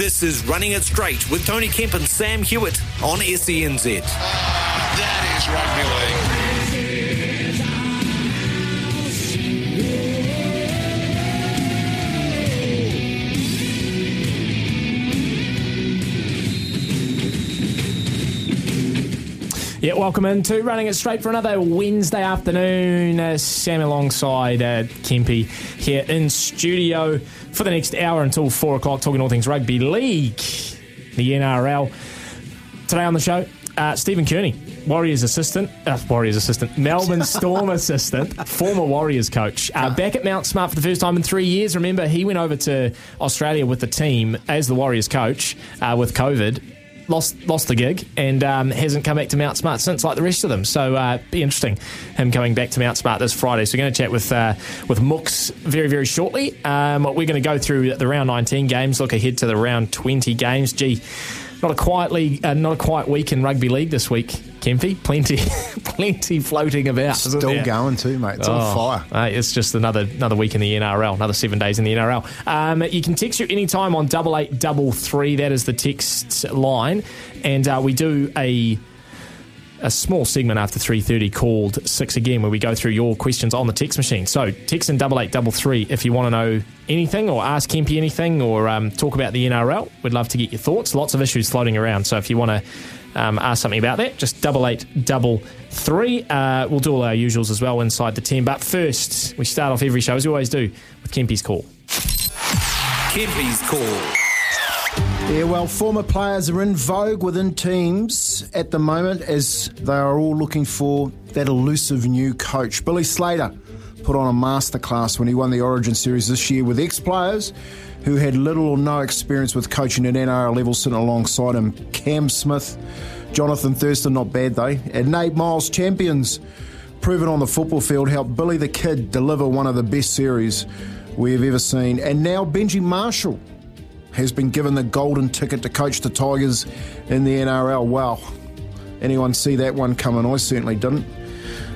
This is Running It Straight with Tony Kemp and Sam Hewat on SENZ. That is rugby league. Yeah, welcome into Running It Straight for another Wednesday afternoon. Uh, Sam alongside uh, here in studio for the next hour until four o'clock, talking all things rugby league, the NRL. Today on the show, uh, Stephen Kearney, Warriors assistant, uh, Warriors assistant, Melbourne Storm assistant, former Warriors coach, uh, back at Mount Smart for the first time in three years. Remember, he went over to Australia with the team as the Warriors coach uh, with COVID lost lost the gig and um, hasn't come back to Mount Smart since, like the rest of them. So uh, be interesting him coming back to Mount Smart this Friday. So we're going to chat with uh, with Mooks very very shortly. Um, we're going to go through the round 19 games, look ahead to the round 20 games. Gee, not a quiet league, uh, not a quiet week in rugby league this week. Kempy, plenty, plenty floating about. Still going too, mate. It's Oh, on fire. uh, it's just another another week in the NRL, another seven days in the NRL. Um, you can text you anytime on double eight double three. That is the text line, and uh, we do a a small segment after three thirty called Six Again, where we go through your questions on the text machine. So text in double eight double three if you want to know anything or ask Kempy anything or um, talk about the NRL. We'd love to get your thoughts. Lots of issues floating around. So if you want to um, ask something about that, just double eight double three. Uh, we'll do all our usuals as well inside the ten. But first, we start off every show as we always do with Kempy's call. Kempy's call. Yeah, well, former players are in vogue within teams at the moment as they are all looking for that elusive new coach. Billy Slater put on a masterclass when he won the Origin Series this year with ex players who had little or no experience with coaching at NRL level sitting alongside him. Cam Smith, Jonathan Thurston, not bad though, and Nate Myles, champions proven on the football field, helped Billy the Kid deliver one of the best series we have ever seen. And now Benji Marshall has been given the golden ticket to coach the Tigers in the NRL. Wow. Anyone see that one coming? I certainly didn't.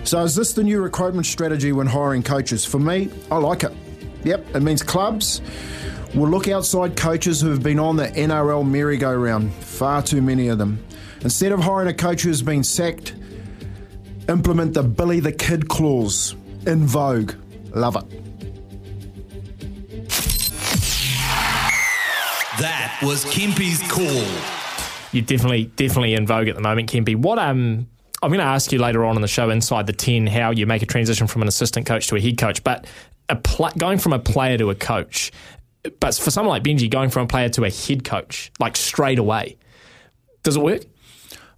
So, is this the new recruitment strategy when hiring coaches? For me, I like it. Yep, it means clubs will look outside coaches who have been on the NRL merry-go-round. Far too many of them. Instead of hiring a coach who has been sacked, implement the Billy the Kid clause in vogue. Love it. That was Kempy's call. You're definitely definitely in vogue at the moment, Kempy. What um I'm going to ask you later on in the show inside the 10 how you make a transition from an assistant coach to a head coach, but a pl- going from a player to a coach, but for someone like Benji, going from a player to a head coach, like straight away, does it work?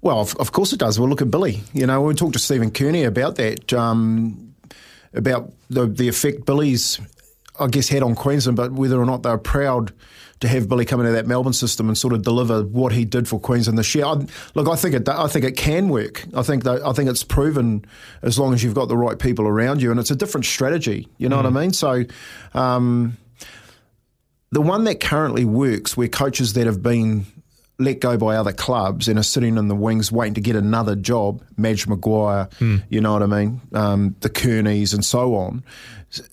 Well, of, of course it does. Well, look at Billy. You know, we talked to Stephen Kearney about that, um, about the the effect Billy's, I guess, had on Queensland, but whether or not they're proud to have Billy come into that Melbourne system and sort of deliver what he did for Queensland this year. I, look, I think it. I think it can work. I think that. I think it's proven as long as you've got the right people around you, and it's a different strategy. You know what I mean? So. Um, the one that currently works, where coaches that have been let go by other clubs and are sitting in the wings waiting to get another job, Madge Maguire, you know what I mean, um, the Kearneys and so on.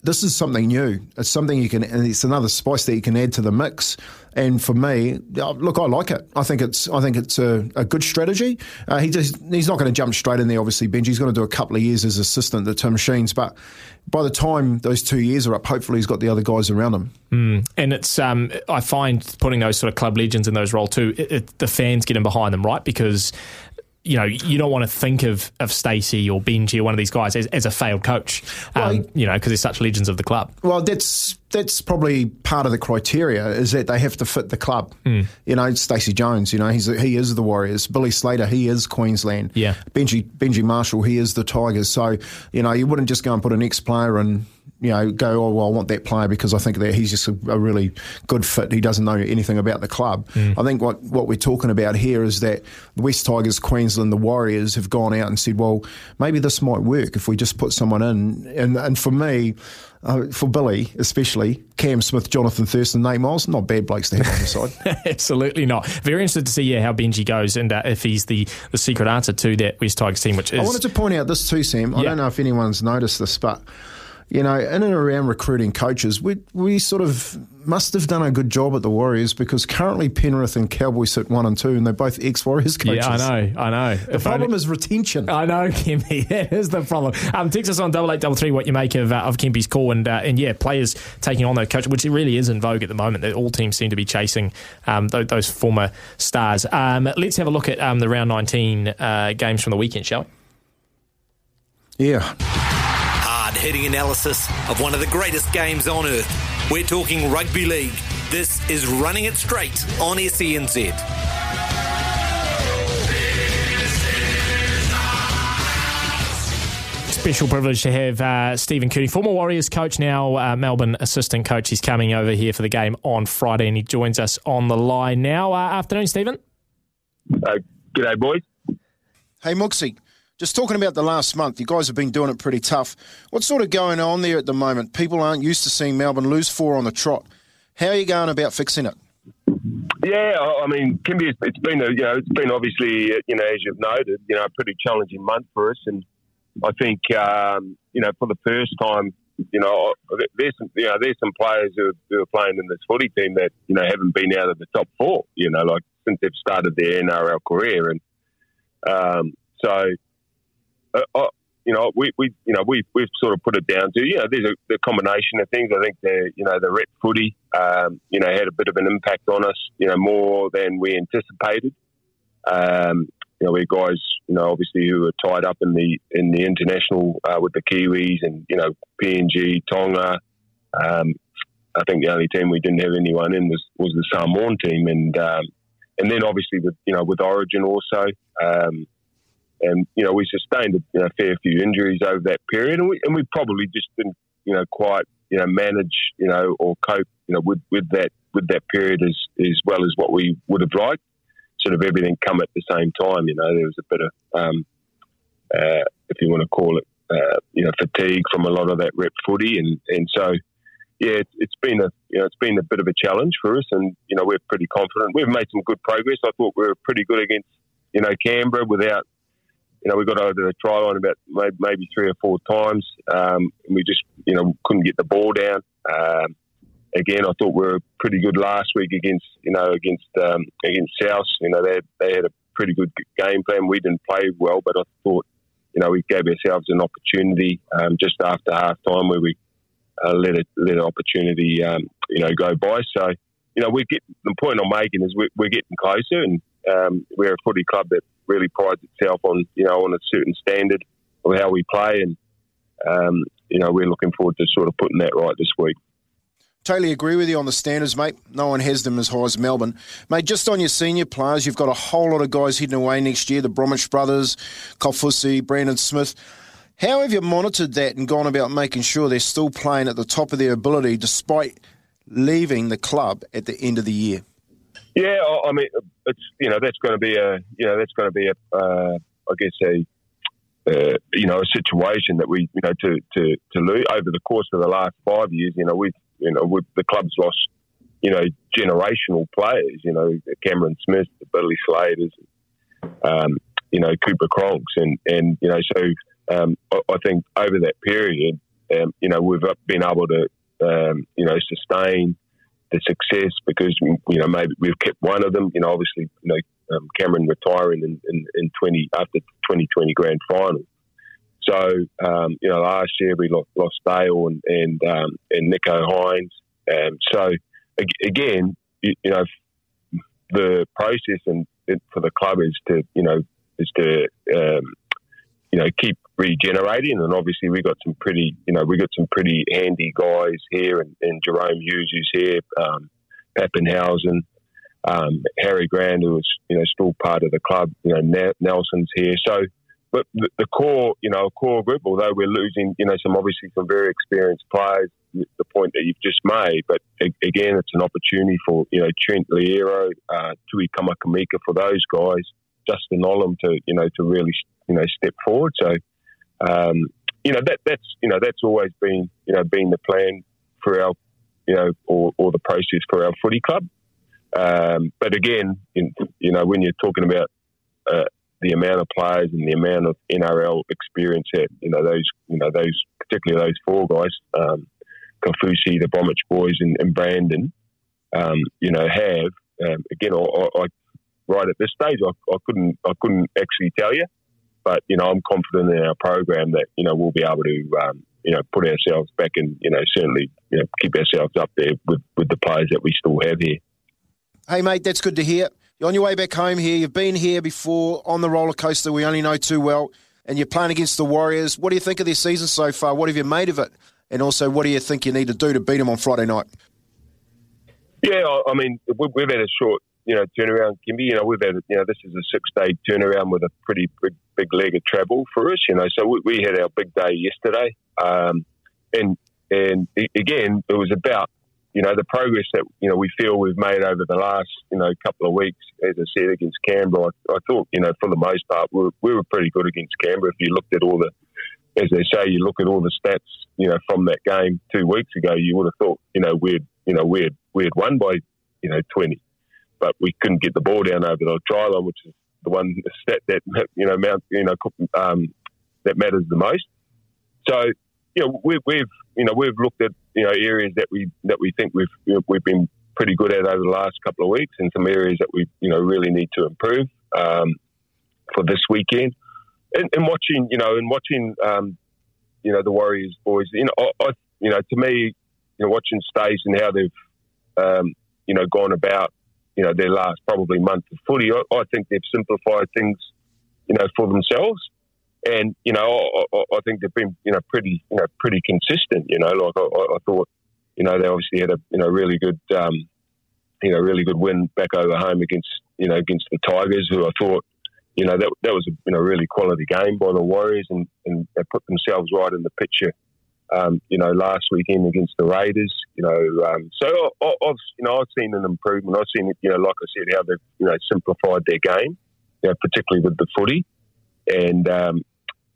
This is something new. It's something you can, and it's another spice that you can add to the mix. And for me, look, I like it. I think it's, I think it's a, a good strategy. Uh, he just, he's not going to jump straight in there. Obviously, Benji's going to do a couple of years as assistant to Tim Sheens, but by the time those two years are up, hopefully he's got the other guys around him. And it's um, I find putting those sort of club legends in those roles too, it, it, the fans get getting behind them, right? Because you know, you don't want to think of, of Stacey or Benji or one of these guys as, as a failed coach, um, well, you know, because they're such legends of the club. Well, that's that's probably part of the criteria is that they have to fit the club. Mm. You know, Stacey Jones, you know, he's he is the Warriors. Billy Slater, he is Queensland. Yeah. Benji Benji Marshall, he is the Tigers. So you know, you wouldn't just go and put an ex player and you know, go, oh, well, I want that player because I think that he's just a, a really good fit. He doesn't know anything about the club. Mm. I think what, what we're talking about here is that the West Tigers, Queensland, the Warriors have gone out and said, well, maybe this might work if we just put someone in. And, and for me, uh, for Billy especially, Cam Smith, Jonathan Thurston, Nate Myles, not bad blokes to have on the side. Absolutely not. Very interested to see yeah, how Benji goes and uh, if he's the, the secret answer to that West Tigers team, which is. I wanted to point out this too, Sam. I don't know if anyone's noticed this, but you know, in and around recruiting coaches, we we sort of must have done a good job at the Warriors because currently Penrith and Cowboys sit one and two, and they're both ex Warriors coaches. Yeah, I know, I know. The if problem only, is retention. I know, Kempy. That is the problem. Um, text us on double eight double three what you make of uh, of Kempy's call, and uh, and yeah, players taking on their coach, which it really is in vogue at the moment. All teams seem to be chasing um, those, those, former stars. Um, let's have a look at um, the round nineteen uh, games from the weekend, shall we? Yeah hitting analysis of one of the greatest games on earth. We're talking rugby league. This is Running It Straight on SENZ. Special privilege to have uh, Stephen Kearney, former Warriors coach, now uh, Melbourne assistant coach. He's coming over here for the game on Friday and he joins us on the line now. Uh, afternoon, Stephen. Uh, g'day, boys. Hey, Mooksy. Just talking about the last month, you guys have been doing it pretty tough. What's sort of going on there at the moment? People aren't used to seeing Melbourne lose four on the trot. How are you going about fixing it? Yeah, I mean, Kimby, it's been a, you know, it's been obviously, uh, you know, as you've noted, you know, a pretty challenging month for us, and I think, um, you know, for the first time, you know, there's some, you know, there's some players who, who are playing in this footy team that you know haven't been out of the top four, you know, like since they've started their NRL career, and um, so uh, uh, you know, we, we you know we we've sort of put it down to you know there's a the combination of things. I think the you know the rep footy um, you know had a bit of an impact on us you know more than we anticipated. Um, you know, we guys you know obviously who are tied up in the in the international uh, with the Kiwis and you know PNG Tonga. Um, I think the only team we didn't have anyone in was was the Samoan team, and um, and then obviously with you know with Origin also. Um, and you know we sustained a you know, fair few injuries over that period, and we and we probably just didn't you know quite you know manage you know or cope you know with, with that with that period as as well as what we would have liked. Sort of everything come at the same time. You know there was a bit of um, uh, if you want to call it uh, you know fatigue from a lot of that rep footy, and and so yeah, it's, it's been a you know it's been a bit of a challenge for us, and you know we're pretty confident. We've made some good progress. I thought we were pretty good against you know Canberra without you know, we got over the try line about maybe three or four times. Um, and we just, you know, couldn't get the ball down. Um, again, I thought we were pretty good last week against, you know, against um, against South. You know, they they had a pretty good game plan. We didn't play well, but I thought, you know, we gave ourselves an opportunity um, just after half time where we uh, let it let an opportunity, um, you know, go by. So, you know, we get the point I'm making is we're, we're getting closer, and um, we're a footy club that really prides itself on you know on a certain standard of how we play, and um, you know we're looking forward to sort of putting that right this week. Totally agree with you on the standards, mate. No one has them as high as Melbourne. Mate, just on your senior players, you've got a whole lot of guys hidden away next year the Bromwich brothers, Kaufusi, Brandon Smith. How have you monitored that and gone about making sure they're still playing at the top of their ability despite leaving the club at the end of the year? Yeah, I mean, it's you know that's going to be a you know that's going to be a uh, I guess a uh, you know a situation that we you know to to to lose over the course of the last five years. You know we've you know we've, the club's lost you know generational players. You know Cameron Smith, the Billy Slaters, um, you know Cooper Cronks, and and you know so um, I, I, think over that period, um, you know we've been able to um, you know sustain the success because you know maybe we've kept one of them. You know, obviously, you know um, Cameron retiring in, in, in, twenty after twenty twenty grand final. So um, you know, last year we lost, lost Dale and and, um, and Nicho Hynes. Um, so again, you, you, know, the process and for the club is to you know is to um, you know keep regenerating, and obviously we got some pretty you know we got some pretty handy guys here, and, and Jahrome Hughes is here, um, Papenhuyzen, um, Harry Grant who is you know still part of the club, you know Nelson's here, so. But the, the core, you know, core group, although we're losing, you know, some obviously some very experienced players, the point that you've just made. But again, it's an opportunity for you know Trent Loiero, uh, Tui Kamikamica for those guys, Justin Olam to you know to really you know step forward. So um, you know that that's you know that's always been you know been the plan for our you know or, or the process for our footy club. Um, but again, in, you know when you're talking about uh, the amount of players and the amount of NRL experience that you know those you know those particularly those four guys. Um, Kaufusi, the Bromwich boys, and, and Brandon, um, you know, have. Um, again, I, I, right at this stage, I, I, couldn't, I couldn't actually tell you, but you know, I'm confident in our program that you know we'll be able to, um, you know, put ourselves back and you know certainly you know keep ourselves up there with with the players that we still have here. Hey, mate, that's good to hear. You're on your way back home here. You've been here before on the roller coaster. We only know too well. And you're playing against the Warriors. What do you think of this season so far? What have you made of it? And also, what do you think you need to do to beat them on Friday night? Yeah, I mean, we've had a short, you know, turnaround, Kimby. You know, we've had, you know, this is a six-day turnaround with a pretty big, big leg of travel for us. You know, so we, we had our big day yesterday, um, and and again, it was about you know the progress that you know we feel we've made over the last you know couple of weeks. As I said against Canberra, I, I thought you know for the most part we were, we were pretty good against Canberra. If you looked at all the as they say, you look at all the stats, you know, from that game two weeks ago, you would have thought, you know, we'd, you know, we'd, we'd won by, you know, 20, but we couldn't get the ball down over the try line, which is the one stat that, you know, mount, you know, um, that matters the most. So, you know, we've, we've, you know, we've looked at, you know, areas that we, that we think we've, you know, we've been pretty good at over the last couple of weeks and some areas that we, you know, really need to improve, um, for this weekend and, and watching, you know, and watching, um, you know, the Warriors boys, you know, I, I, you know, to me, you know, watching Stace and how they've, um, you know, gone about, you know, their last probably month of footy, I, I, think they've simplified things, you know, for themselves. And you know, I, I think they've been, you know, pretty, you know, pretty consistent. You know, like I, I thought, you know, they obviously had a, you know, really good, um, you know, really good win back over home against, you know, against the Tigers, who I thought, you know, that, that was a you know, really quality game by the Warriors and, and they put themselves right in the picture, um, you know, last weekend against the Raiders, you know. Um, so I, have you know, I've seen an improvement. I've seen, you know, like I said, how they've, you know, simplified their game, you know, particularly with the footy. And, um,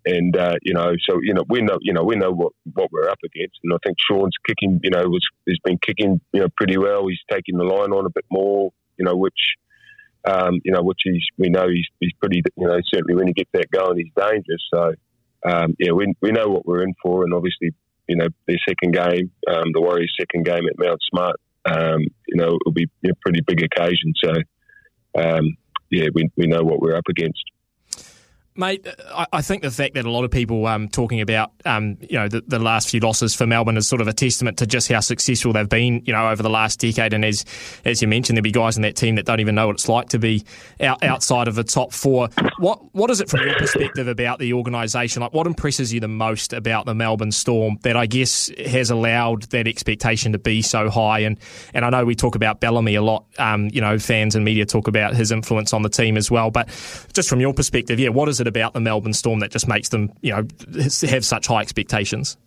and uh, you know, so you know, we know, you know, we know what, what we're up against, and I think Sean's kicking, you know, was has been kicking, you know, pretty well. He's taking the line on a bit more, you know, which um, you know, which he's, we know he's, he's pretty, you know, certainly when he gets that going, he's dangerous. So, um, yeah, we, we know what we're in for. And obviously, you know, their second game, um, the Warriors' second game at Mount Smart, um, you know, it'll be a pretty big occasion. So, um, yeah, we, we know what we're up against. Mate, I think the fact that a lot of people um, talking about um, you know the, the, last few losses for Melbourne is sort of a testament to just how successful they've been you know over the last decade. And as as you mentioned, there'll be guys in that team that don't even know what it's like to be out, outside of the top four. What what is it from your perspective about the organisation? Like, what impresses you the most about the Melbourne Storm that I guess has allowed that expectation to be so high? And and I know we talk about Bellamy a lot. Um, you know, fans and media talk about his influence on the team as well. But just from your perspective, yeah, what is it? It about the Melbourne Storm that just makes them, you know, have such high expectations?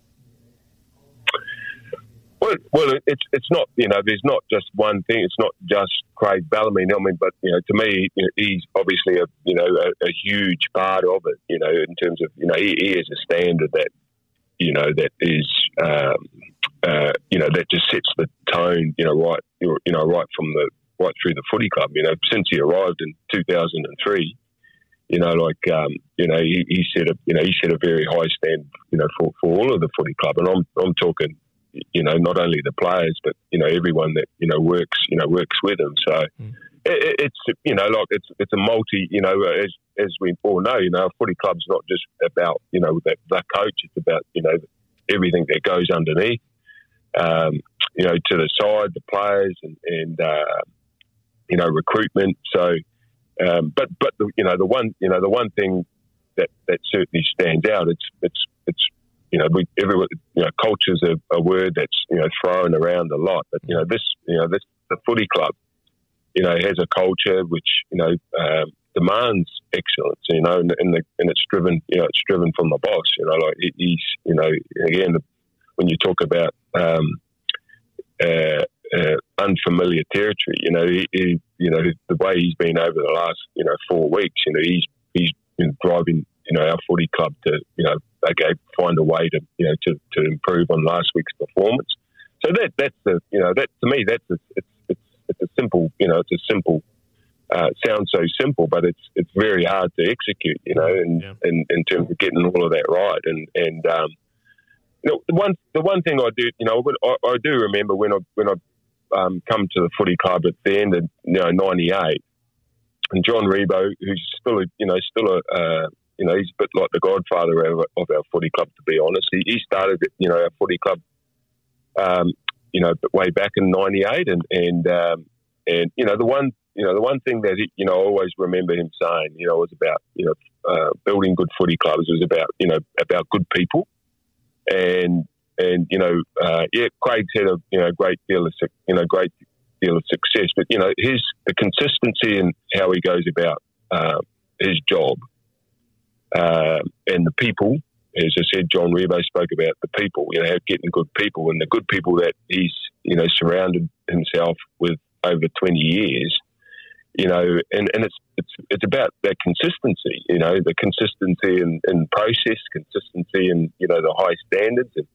Well, well, it's it's not you know there's not just one thing. It's not just Craig Bellamy. I mean, but you know, to me, you know, he's obviously a you know a, a, huge part of it. You know, in terms of you know he, he is a standard that you know that is um, uh, you know that just sets the tone. You know, right you know right from the right through the footy club. You know, since he arrived in 2003, you know, like um, you know, he, he, set a you know he set a very high standard, you know, for, for all of the footy club, and I'm I'm talking, you know, not only the players, but you know everyone that you know works you know works with him. So mm. it, it's you know like it's it's a multi you know as as we all know, you know, a footy club's not just about you know the, the coach; it's about you know everything that goes underneath. Um, you know, to the side, the players and, and uh, you know recruitment. So um, but but the, you know the one you know the one thing that that certainly stands out. It's it's it's you know we everyone you know culture's a, a word that's you know thrown around a lot, but you know this you know this the footy club you know has a culture which you know um, demands excellence, you know, and, and, the, and it's driven, you know, it's driven from the boss, you know, like he's, you know, again, when you talk about um, uh, uh, unfamiliar territory, you know, he, he, you know, the way he's been over the last, you know, four weeks, you know, he's he's been driving, you know, our footy club to, you know, okay, find a way to, you know, to, to improve on last week's performance. So that that's the, you know, that to me, that's a, it's it's it's a simple, you know, it's a simple uh, sounds so simple, but it's it's very hard to execute, you know, and yeah. in, in terms of getting all of that right. And and um, you know, the one the one thing I do, you know, I, I do remember when I when I um, come to the footy club at the end of you know '98, and John Ribot, who's still a you know still a uh, you know he's a bit like the godfather of, of our footy club, to be honest. He, he started you know our footy club, um, you know, way back in '98, and and um, and you know the one you know, the one thing that, he, you know, I always remember him saying, you know, was about, you know, uh, building good footy clubs it was about, you know, about good people. And, and, you know, uh, yeah, Craig's had a, you know, great deal of, you know, great deal of success, but, you know, his, the consistency in how he goes about, uh, his job, uh, and the people, as I said, John Ribot spoke about the people, you know, getting good people and the good people that he's, you know, surrounded himself with over 20 years you know, and, and it's it's it's about that consistency, you know, the consistency in, in process, consistency in you know the high standards, and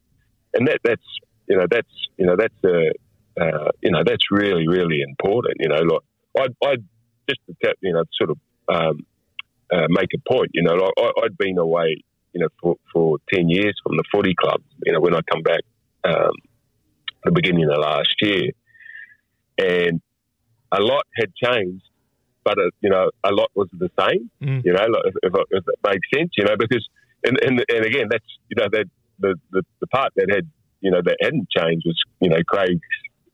and that that's you know that's you know that's a uh, you know that's really really important. You know, like I I just to you know sort of um, uh, make a point. You know, like I, I'd been away you know for for ten years from the footy club. You know, when I come back um, the beginning of last year, and a lot had changed, but uh, you know, a lot was the same. Mm. You know, if, if, if, it makes sense. You know, because and and, and again, that's you know that the, the the part that had you know that hadn't changed was you know Craig's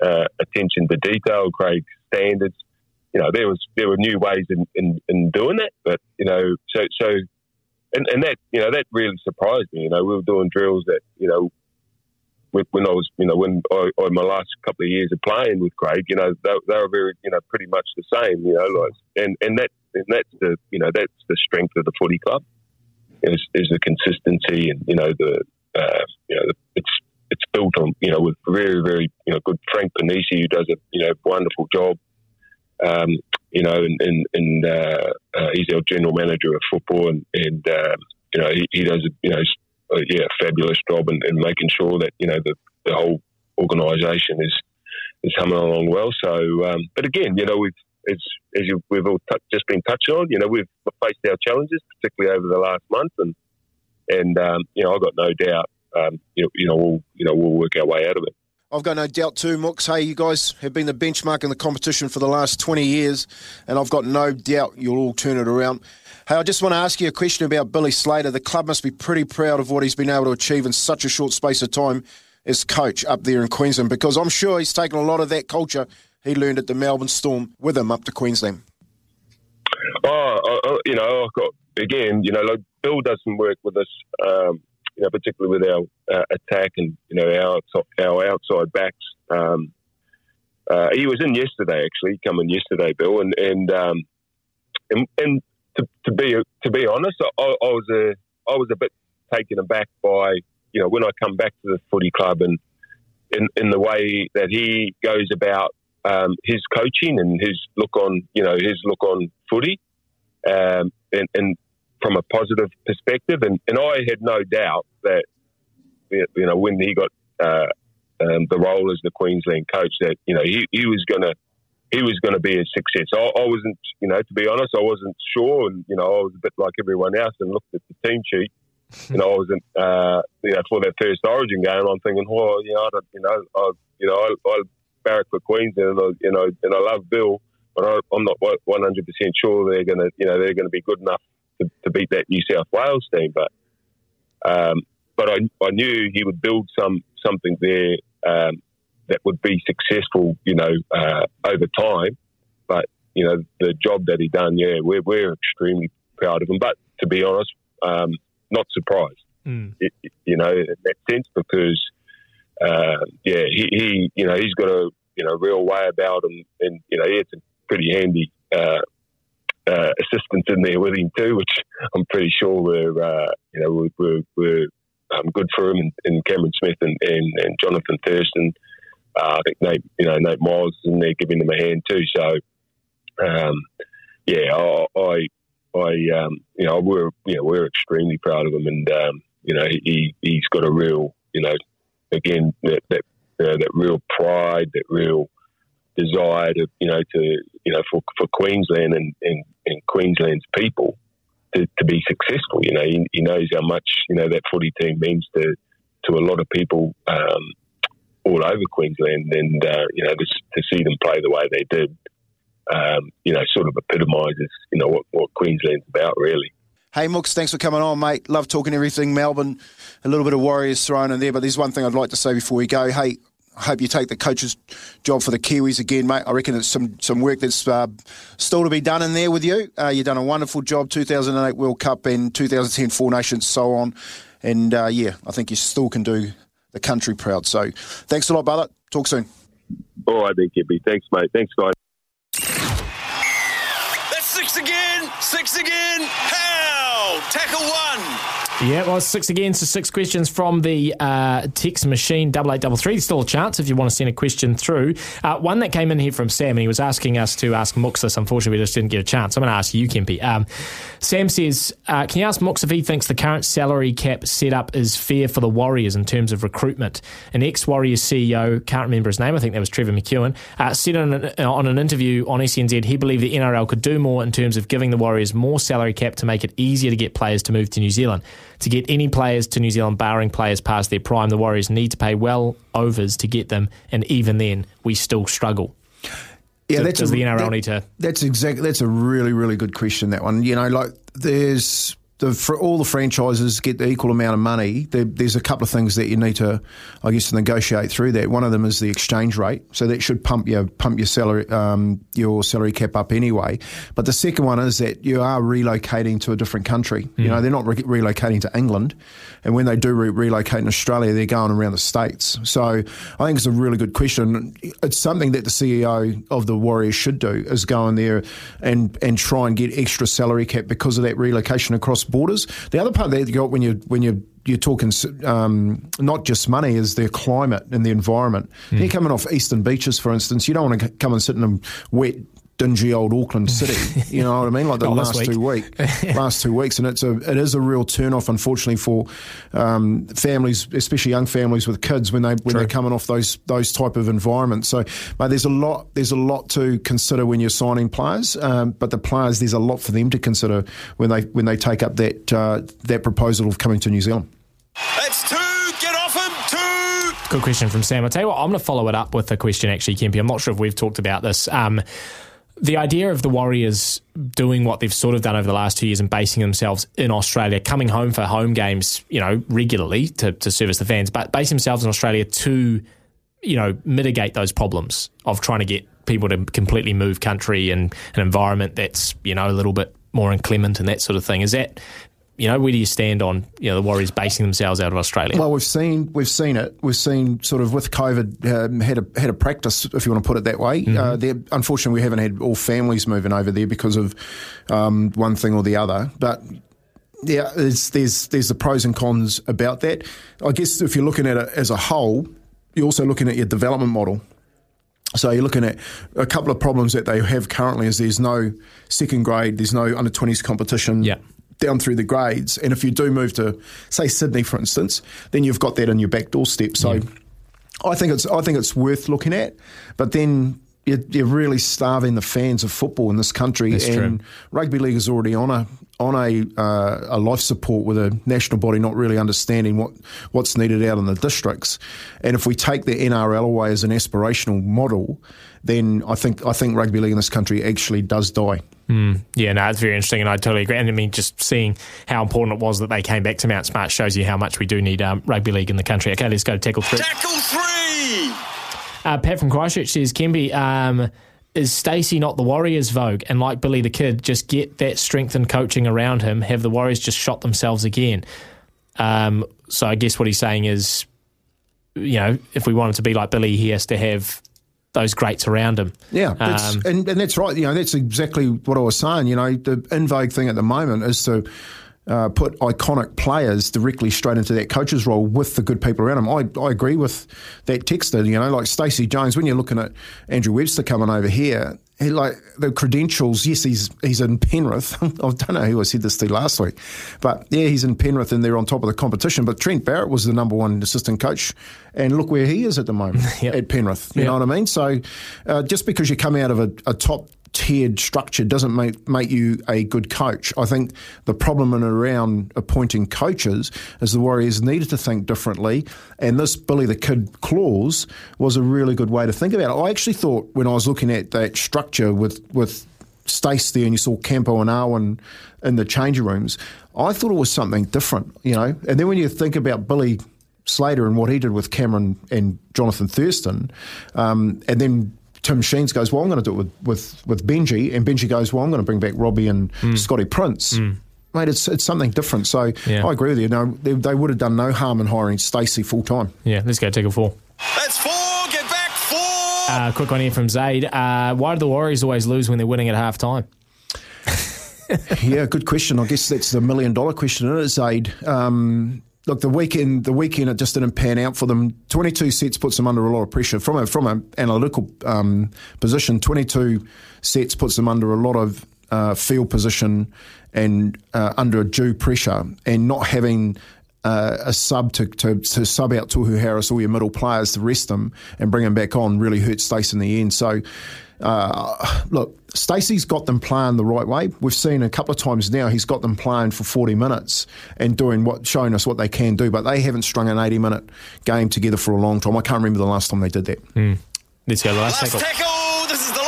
uh, attention to detail, Craig's standards. You know, there was there were new ways in, in, in doing that, but you know, so so, and, and that you know that really surprised me. You know, we were doing drills that you know when I was, you know, when I, I, my last couple of years of playing with Craig, you know, they, they, were very, you know, pretty much the same, you know, like, and and that and that's the, you know, that's the strength of the footy club is, is the consistency and you know the, uh, you know, it's it's built on, you know, with very very, you know, good Frank Ponissi who does a, you know, wonderful job. Um, you know, and, and, and uh, uh, he's our general manager of football, and, and um, you know he, he does, you know, uh, yeah, fabulous job in, in, making sure that you know the, the whole organisation is is coming along well. So, um, but again, you know, we've as as you, we've all t- just been touched on, you know, we've faced our challenges, particularly over the last month, and and um, you know, I've got no doubt, um, you, know, you know, we'll you know we'll work our way out of it. I've got no doubt too, Mooks. Hey, you guys have been the benchmark in the competition for the last 20 years, and I've got no doubt you'll all turn it around. Hey, I just want to ask you a question about Billy Slater. The club must be pretty proud of what he's been able to achieve in such a short space of time as coach up there in Queensland, because I'm sure he's taken a lot of that culture he learned at the Melbourne Storm with him up to Queensland. Oh, you know, I've got again, you know, like Bill doesn't work with us. Um, you know, particularly with our uh, attack and you know our our outside backs. Um, uh, he was in yesterday, actually, coming yesterday, Bill, and and um, and, and to, to, be to be honest, I, I, was a I was a bit taken aback by you know when I come back to the footy club and in in the way that he goes about um, his coaching and his look on you know his look on footy, um, and, and from a positive perspective. And, and I had no doubt that, you know, when he got uh, um, the role as the Queensland coach, that, you know, he, he was going to, he was going to be a success. I, I, wasn't, you know, to be honest, I wasn't sure. And, you know, I was a bit like everyone else and looked at the team sheet. You know, I wasn't, uh, you know, for that first Origin game, I'm thinking, oh, you know, I you know, I, you know, I, I barrack for Queensland, and, I, you know, and I love Bill, but I, I'm not 100 percent sure they're going to, you know, they're going to be good enough to, to beat that New South Wales team. But um, but I, I knew he would build some something there um, that would be successful, you know, uh, over time. But you know, the job that he done, yeah, we're we're extremely proud of him. But to be honest, um, not surprised. Mm. It, you know, in that sense, because uh, yeah, he, he, you know, he's got a you know real way about him, and you know, he had some pretty handy uh, uh, assistants in there with him too, which I'm pretty sure were uh, you know were, were, were um, good for him, and, and Cameron Smith and, and, and Jonathan Thurston. Uh, I think Nate, you know, Nate Myles is in there giving them a hand too. So, um, yeah, I, I, I um, you know, we're, you know, we're extremely proud of him, and um, you know, he he's got a real, you know, again that that uh, that real pride, that real desire to, you know, to you know, for for Queensland and and, and Queensland's people to, to be successful. You know, he, he knows how much you know that footy team means to to a lot of people um, all over Queensland, and uh, you know, to, to see them play the way they did, um, you know, sort of epitomises you know what, what Queensland's about, really. Hey, Mooks, thanks for coming on, mate. Love talking everything Melbourne. A little bit of Warriors thrown in there, but there's one thing I'd like to say before we go. Hey, I hope you take the coach's job for the Kiwis again, mate. I reckon it's some, some work that's uh, still to be done in there with you. Uh, you've done a wonderful job, 2008 World Cup and 2010 Four Nations, so on. And uh, yeah, I think you still can do the country proud. So thanks a lot, brother. Talk soon. All right, then, Kippy. Thanks, mate. Thanks, guys. That's six again. Six again. How? Tackle one. Yeah, well, six again. So six questions from the uh, text machine, double eight double three. Still a chance if you want to send a question through. Uh, one that came in here from Sam, and he was asking us to ask Mooks this. Unfortunately, we just didn't get a chance. I'm going to ask you, Kempy. Um, Sam says, uh, can you ask Mooks if he thinks the current salary cap setup is fair for the Warriors in terms of recruitment? An ex-Warriors CEO, can't remember his name. I think that was Trevor McEwen, uh, said on an, on an interview on SNZ he believed the NRL could do more in terms of giving the Warriors more salary cap to make it easier to get players to move to New Zealand. To get any players to New Zealand, barring players past their prime, the Warriors need to pay well overs to get them, and even then, we still struggle. Yeah, Does- that's does a, the NRL that- need to- That's exactly. That's a really, really good question. That one. You know, like there's the for all the franchises get the equal amount of money. There, there's a couple of things that you need to, I guess, negotiate through that. One of them is the exchange rate, so that should pump your pump your salary um, your salary cap up anyway. But the second one is that you are relocating to a different country. You know, they're not re- relocating to England, and when they do re- relocate in Australia, they're going around the states. So I think it's a really good question. It's something that the CEO of the Warriors should do is go in there and and try and get extra salary cap because of that relocation across borders. The other part that you got when you when you you're talking um, not just money, is their climate and the environment. You're coming off eastern beaches, for instance. You don't want to come and sit in a wet, dingy old Auckland city. You know what I mean? Like the last week. two week, last two weeks, and it's a it is a real turn off, unfortunately, for um, families, especially young families with kids when they when they're coming off those those type of environments. So, mate, there's a lot there's a lot to consider when you're signing players, um, but the players there's a lot for them to consider when they when they take up that uh, that proposal of coming to New Zealand. That's two. Get off him. Two. Good question from Sam. I'll tell you what, I'm going to follow it up with a question, actually, Kempy. I'm not sure if we've talked about this. Um, the idea of the Warriors doing what they've sort of done over the last two years and basing themselves in Australia, coming home for home games, you know, regularly to, to service the fans, but basing themselves in Australia to, you know, mitigate those problems of trying to get people to completely move country and an environment that's, you know, a little bit more inclement and that sort of thing. Is that, you know, where do you stand on, you know, the Warriors basing themselves out of Australia? Well, we've seen we've seen it. We've seen sort of with COVID um, had a had a practice, if you want to put it that way. Uh, unfortunately, we haven't had all families moving over there because of um, one thing or the other. But yeah, there's there's there's the pros and cons about that. I guess if you're looking at it as a whole, you're also looking at your development model. So you're looking at a couple of problems that they have currently is there's no second grade, there's no under 20s competition Yeah. Down through the grades. And if you do move to, say, Sydney, for instance, then you've got that in your back doorstep. So I think it's I think it's worth looking at. But then you're, you're really starving the fans of football in this country. That's and true. rugby league is already on a on a uh, a life support with a national body not really understanding what what's needed out in the districts. And if we take the NRL away as an aspirational model, then I think I think rugby league in this country actually does die. Yeah, no, it's very interesting, and I totally agree. And I mean, just seeing how important it was that they came back to Mount Smart shows you how much we do need um, rugby league in the country. Okay, let's go to tackle three. Tackle three. Uh, Pat from Christchurch says, "Kimby, um, is Stacey not the Warriors Vogue? And like Billy the Kid, just get that strength and coaching around him, have the Warriors just shot themselves again. Um, so I guess what he's saying is, you know, if we wanted to be like Billy, he has to have those greats around him. Yeah, that's, Um, and, and that's right. You know, that's exactly what I was saying. You know, the in vogue thing at the moment is to uh, put iconic players directly straight into that coach's role with the good people around them. I, I agree with that texter. You know, like Stacey Jones. When you're looking at Andrew Webster coming over here, he like the credentials. Yes, he's he's in Penrith. I don't know who I said this to last week, but yeah, he's in Penrith and they're on top of the competition. But Trent Barrett was the number one assistant coach, and look where he is at the moment Yep. at Penrith. You Yep. know what I mean? So uh, just because you come out of a, a top tiered structure doesn't make make you a good coach. I think the problem in around appointing coaches is the Warriors needed to think differently, and this Billy the Kid clause was a really good way to think about it. I actually thought when I was looking at that structure with with Stace there and you saw Campo and Arwen in the changing rooms, I thought it was something different, you know. And then when you think about Billy Slater and what he did with Cameron and Jonathan Thurston, um, and then Tim Sheens goes, "Well, I'm going to do it with, with with Benji," and Benji goes, "Well, I'm going to bring back Robbie and Scotty Prince." Mate, it's it's something different. So Yeah. I agree with you. No, they, they would have done no harm in hiring Stacey full time. Yeah, let's go take a four. That's four. Get back four. Uh, quick one here from Zaid. Uh, why do the Warriors always lose when they're winning at half time? yeah, good question. I guess that's the million dollar question, isn't it, Zaid? Um, look, the weekend, the weekend, it just didn't pan out for them. Twenty-two sets puts them under a lot of pressure from a from an analytical um, position. Twenty-two sets puts them under a lot of uh, field position and uh, under a due pressure, and not having. Uh, a sub to, to, to sub out Tohu Harris, all your middle players to rest them and bring them back on really hurt Stace in the end. So, uh, look, Stacey's got them playing the right way. We've seen a couple of times now he's got them playing for 40 minutes and doing what, showing us what they can do, but they haven't strung an 80 minute game together for a long time. I can't remember the last time they did that. Let's go the last Last tackle. tackle. This is the last.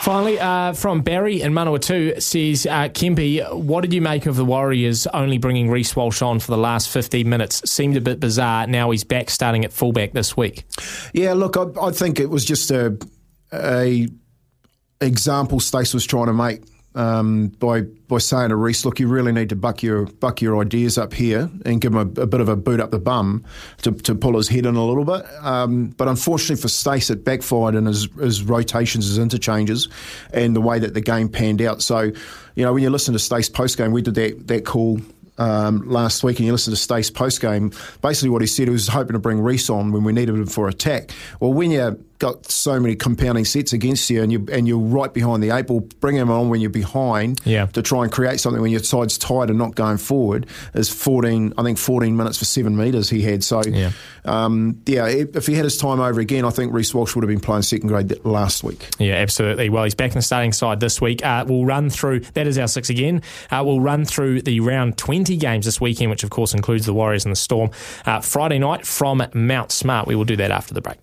Finally, uh, from Barry in Manawatu says, uh, Kempy, what did you make of the Warriors only bringing Reece Walsh on for the last 15 minutes? Seemed a bit bizarre. Now he's back starting at fullback this week. Yeah, look, I, I think it was just a, a example Stace was trying to make um, by by saying to Reece, look, you really need to buck your buck your ideas up here and give him a, a bit of a boot up the bum to, to pull his head in a little bit. Um, but unfortunately for Stace, it backfired in his, his rotations, his interchanges, and the way that the game panned out. So, you know, when you listen to Stace post game, we did that that call um, last week and you listen to Stace post game, basically what he said he was hoping to bring Reece on when we needed him for attack. Well, when you got so many compounding sets against you and you and you're right behind the eight ball, bring him on when you're behind Yeah. to try and create something when your side's tight and not going forward is 14, I think 14 minutes for seven metres he had. So, Yeah. um, yeah, if if he had his time over again, I think Reece Walsh would have been playing second grade last week. Yeah, absolutely. Well, he's back in the starting side this week. Uh, we'll run through, that is our six again. Uh, we'll run through the round 20 games this weekend, which of course includes the Warriors and the Storm. Uh, Friday night from Mount Smart. We will do that after the break.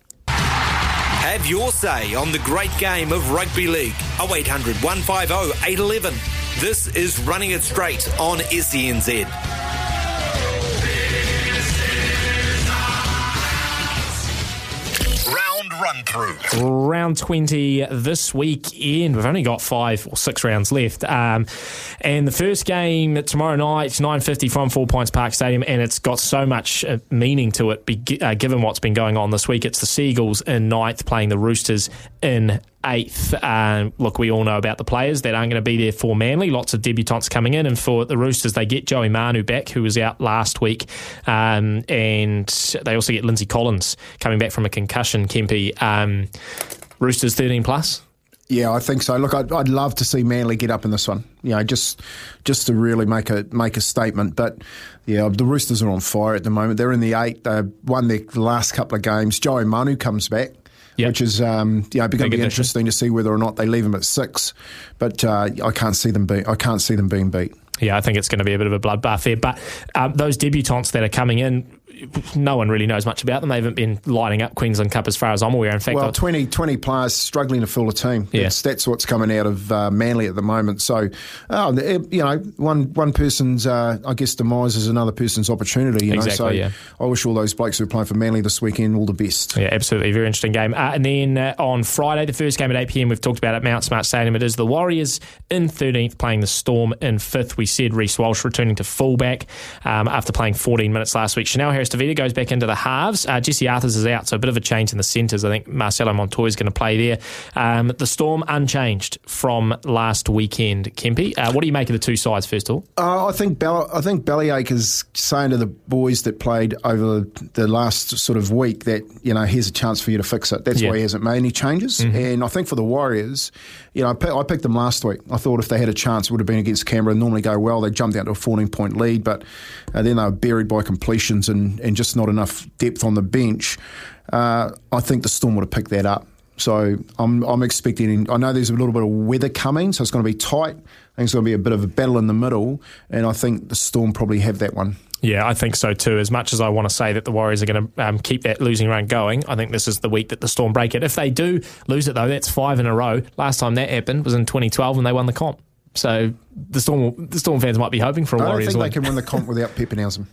Have your say on the great game of rugby league. 0800 150 811. This is Running It Straight on SENZ. Run through. round 20 this weekend. We've only got five or six rounds left. Um, and the first game tomorrow night, 9.50 from Four Pines Park Stadium, and it's got so much uh, meaning to it, uh, given what's been going on this week. It's the Seagulls in ninth playing the Roosters in eighth. Um, look, we all know about the players that aren't going to be there for Manly. Lots of debutants coming in, and for the Roosters, they get Joey Manu back, who was out last week, um, and they also get Lindsay Collins coming back from a concussion. Kempy, um, Roosters thirteen plus. Yeah, I think so. Look, I'd, I'd love to see Manly get up in this one. You know, just just to really make a make a statement. But yeah, the Roosters are on fire at the moment. They're in the eight. They won their last couple of games. Joey Manu comes back. Yep. Which is, um, know, going to be interesting to see whether or not they leave him at six. But uh, I can't see them be. I can't see them being beat. Yeah, I think it's going to be a bit of a bloodbath there. But um, those debutants that are coming in, no one really knows much about them. They haven't been lighting up Queensland Cup as far as I'm aware. In fact, Well, I- 20, 20 players struggling to fill a team. Yeah. That's, that's what's coming out of uh, Manly at the moment. So, oh, you know, one one person's, uh, I guess, demise is another person's opportunity. You know? Exactly, So yeah. I wish all those blokes who are playing for Manly this weekend all the best. Yeah, absolutely. Very interesting game. Uh, and then uh, on Friday, the first game at 8 pm, we've talked about at Mount Smart Stadium. It is the Warriors in 13th playing the Storm in 5th. We said Reece Walsh returning to fullback um, after playing 14 minutes last week. Chanel Harris Tavita goes back into the halves. Uh, Jesse Arthurs is out, so a bit of a change in the centres. I think Marcelo Montoya is going to play there. Um, the Storm unchanged from last weekend. Kempy, uh, what do you make of the two sides, first of all? Uh, I think Bell- I think Bellamy's is saying to the boys that played over the last sort of week that you know here's a chance for you to fix it. That's Yeah. why he hasn't made any changes. And I think for the Warriors, you know, I picked them last week. I thought if they had a chance, it would have been against Canberra. Normally go well. They jumped out to a 14 point lead, but uh, then they were buried by completions and, and just not enough depth on the bench. Uh, I think the Storm would have picked that up. So I'm, I'm expecting. I know there's a little bit of weather coming, so it's going to be tight. I think it's going to be a bit of a battle in the middle, and I think the Storm probably have that one. Yeah, I think so too. As much as I want to say that the Warriors are going to um, keep that losing run going, I think this is the week that the Storm break it. If they do lose it, though, that's five in a row. Last time that happened was in 2012 when they won the comp. So the Storm, the Storm fans might be hoping for a I don't Warriors think win. they can win the comp without Papenhuyzen.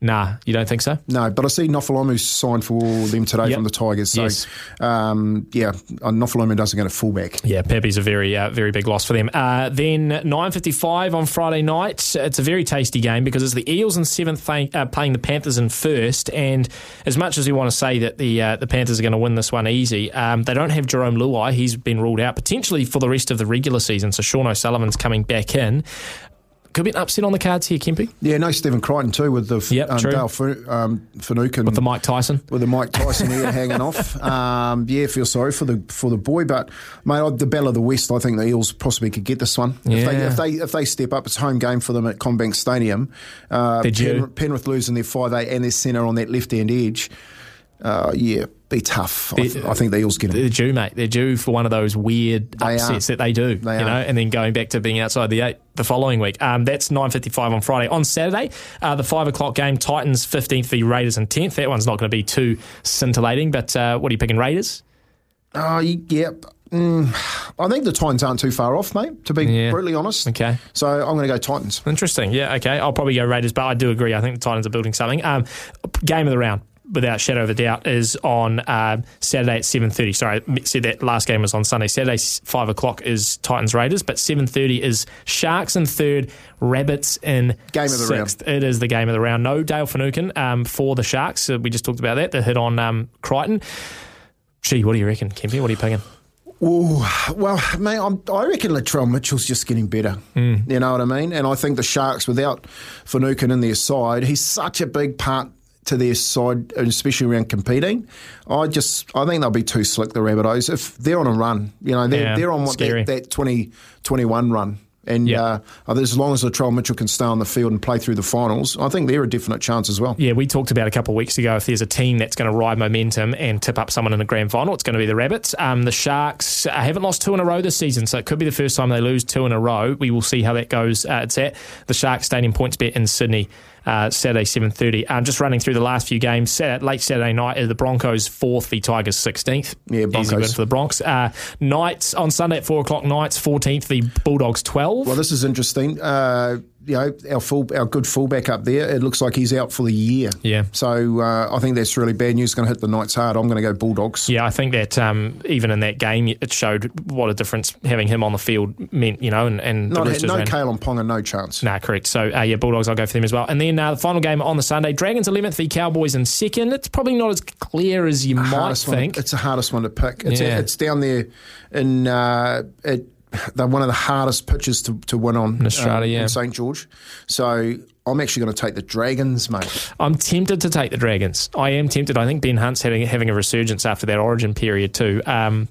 Nah, you don't think so? No, but I see Nofoaluma signed for them today Yep. from the Tigers. So, Yes. um, yeah, uh, Nofoaluma doesn't get a fullback. Yeah, Pepe's a very, uh, very big loss for them. Uh, then 9.55 on Friday night. It's a very tasty game because it's the Eels in seventh playing, uh, playing the Panthers in first. And as much as we want to say that the uh, the Panthers are going to win this one easy, um, they don't have Jarome Luai. He's been ruled out potentially for the rest of the regular season. So Sean O'Sullivan's coming back in. Could be an upset on the cards here, Kempy, Yeah, no, Stephen Crichton too with the Yep, um. Dale um, Finucane with the Mike Tyson. with the Mike Tyson ear hanging off. Um, yeah, feel sorry for the for the boy, but mate, the Battle of the West, I think the Eels possibly could get this one if they Yeah. if they if they step up. It's home game for them at CommBank Stadium. Uh. Penrith, Penrith losing their five eight and their centre on that left hand edge. Uh, yeah, be tough. I, th- I think the Eels get They're due, mate. They're due for one of those weird They upsets are. that they do, They you know, are. and then going back to being outside the eight the following week. Um, that's nine fifty five on Friday. On Saturday, uh, the five o'clock game, Titans fifteenth v Raiders and tenth. That one's not going to be too scintillating. But uh, what are you picking, Raiders? Oh, yeah. Mm, I think the Titans aren't too far off, mate. To be Yeah. brutally honest. Okay. So I'm going to go Titans. Interesting. Yeah, okay. I'll probably go Raiders, but I do agree. I think the Titans are building something. Um, game of the round, without shadow of a doubt, is on uh, Saturday at 7.30. Sorry, I said that last game was on Sunday. Saturday, 5 o'clock is Titans Raiders, but 7.30 is Sharks in third, Rabbits in Game of the sixth. It is the game of the round. No Dale Finucane um, for the Sharks. Uh, we just talked about that. The hit on um, Crichton. Gee, what do you reckon, Kempy? What are you picking? Ooh, well, mate, I'm, I reckon Latrell Mitchell's just getting better. Hmm. You know what I mean? And I think the Sharks, without Finucane in their side, he's such a big part to their side, especially around competing. I just, I think they'll be too slick, the Rabbitohs. If they're on a run, you know, they're, Yeah, they're on what that, that 2021 run. And Yeah. uh, as long as Latrell Mitchell can stay on the field and play through the finals, I think they're a definite chance as well. Yeah, we talked about a couple of weeks ago if there's a team that's going to ride momentum and tip up someone in the grand final, it's going to be the Rabbits. Um, the Sharks uh, haven't lost two in a row this season, so it could be the first time they lose two in a row. We will see how that goes. Uh, it's at the Sharks Stadium PointsBet in Sydney. Uh, Saturday, seven thirty. Um, just running through the last few games. Sat- late Saturday night, the Broncos fourth, v Tigers sixteenth. Yeah, Easy Broncos. win for the Bronx. Uh, Knights on Sunday at four o'clock. Knights fourteenth, v Bulldogs twelve. Well, this is interesting. Uh, you know, our full, our good fullback up there. It looks like he's out for the year. Yeah. So uh, I think that's really bad news. Going to hit the Knights hard. I'm going to go Bulldogs. Yeah, I think that um, even in that game, it showed what a difference having him on the field meant, you know, and, and the Not, Roosters no ran. Kalyn Ponga, no chance. Nah, correct. So, uh, yeah, Bulldogs, I'll go for them as well. And then uh, the final game on the Sunday, Dragons 11th v Cowboys in second. It's probably not as clear as you might think. it's the hardest one to pick. It's, Yeah. it's down there in uh, it, they're one of the hardest pitches to, to win on In Australia, um, yeah. in St George. So I'm actually going to take the Dragons, mate. I'm tempted to take the Dragons. I am tempted. I think Ben Hunt's having, having a resurgence after that origin period, too. Um,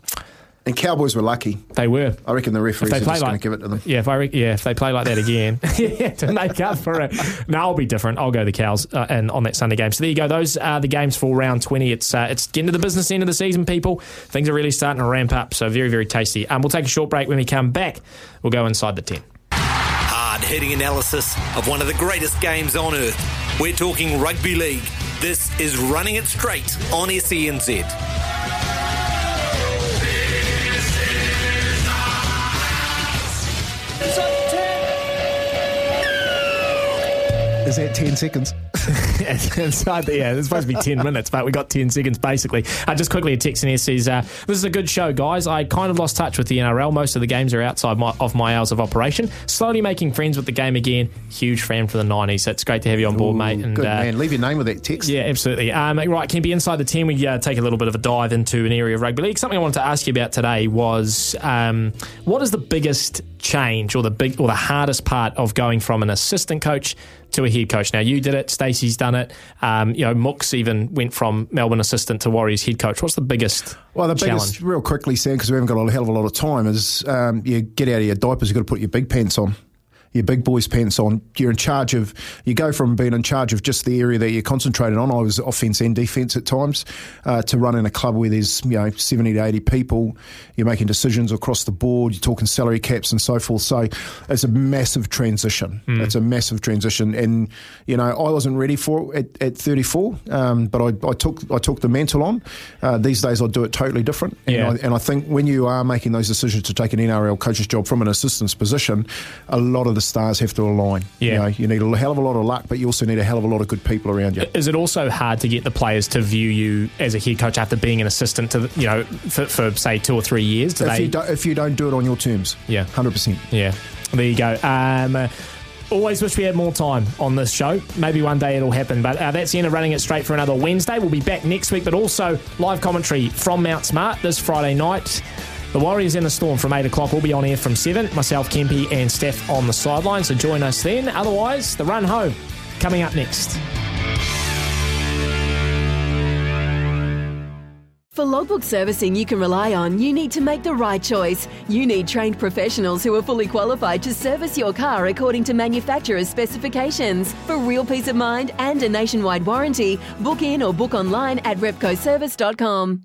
And Cowboys were lucky. they were. I reckon the referees they are play just going to give it to them. Yeah, if I re- yeah, if they play like that again, yeah, to make up for it. No, I'll be different. I'll go the cows uh, and on that Sunday game. So there you go. Those are the games for round twenty. It's uh, it's getting to the business end of the season, people. Things are really starting to ramp up. So very very tasty. Um, we'll take a short break. When we come back, we'll go inside the ten. Hard hitting analysis of one of the greatest games on earth. We're talking rugby league. This is Running It Straight on SENZ. Is that 10 seconds? Inside the, yeah, it's supposed to be 10 minutes, but we got 10 seconds basically. Uh, just quickly, a text in here says, uh, This is a good show, guys. I kind of lost touch with the NRL. Most of the games are outside my, of my hours of operation. Slowly making friends with the game again. Huge fan for the 90s. So it's great to have you on board, Ooh, mate. And, good uh, man. Leave your name with that text. Yeah, absolutely. Um, right, Kempy, inside the team, we uh, take a little bit of a dive into an area of rugby league. Something I wanted to ask you about today was um, what is the biggest change or the big or the hardest part of going from an assistant coach to a head coach? Now, you did it. Stacey's done it. Um, you know, Mooks even went from Melbourne assistant to Warriors head coach. What's the biggest Well, the challenge? biggest, real quickly, Sam, because we haven't got a hell of a lot of time, is um, you get out of your diapers, you've got to put your big pants on. Your big boys' pants on. You're in charge of. You go from being in charge of just the area that you're concentrated on. I was offence and defence at times. Uh, to run in a club where there's you know 70 to 80 people, you're making decisions across the board. You're talking salary caps and so forth. So it's a massive transition. It's a massive transition, and you know I wasn't ready for it at, at 34, um, but I, I took I took the mantle on. Uh, these days I do it totally different. And Yeah. I, and I think when you are making those decisions to take an NRL coach's job from an assistant's position, a lot of the stars have to align. Yeah. You, know, you need a hell of a lot of luck, but you also need a hell of a lot of good people around you. Is it also hard to get the players to view you as a head coach after being an assistant to, you know, for, for say two or three years? Do If they, you, don't, if you don't do it on your terms, Yeah. 100%. Yeah, there you go. Um, always wish we had more time on this show. Maybe one day it'll happen. But uh, that's the end of running it straight for another Wednesday. We'll be back next week, but also live commentary from Mount Smart this Friday night. The Warriors in the Storm from 8 o'clock. We'll be on air from 7. Myself, Kempy, and Steph on the sideline. So join us then. Otherwise, the run home coming up next. For logbook servicing you can rely on, you need to make the right choice. You need trained professionals who are fully qualified to service your car according to manufacturer's specifications. For real peace of mind and a nationwide warranty, book in or book online at repcoservice.com.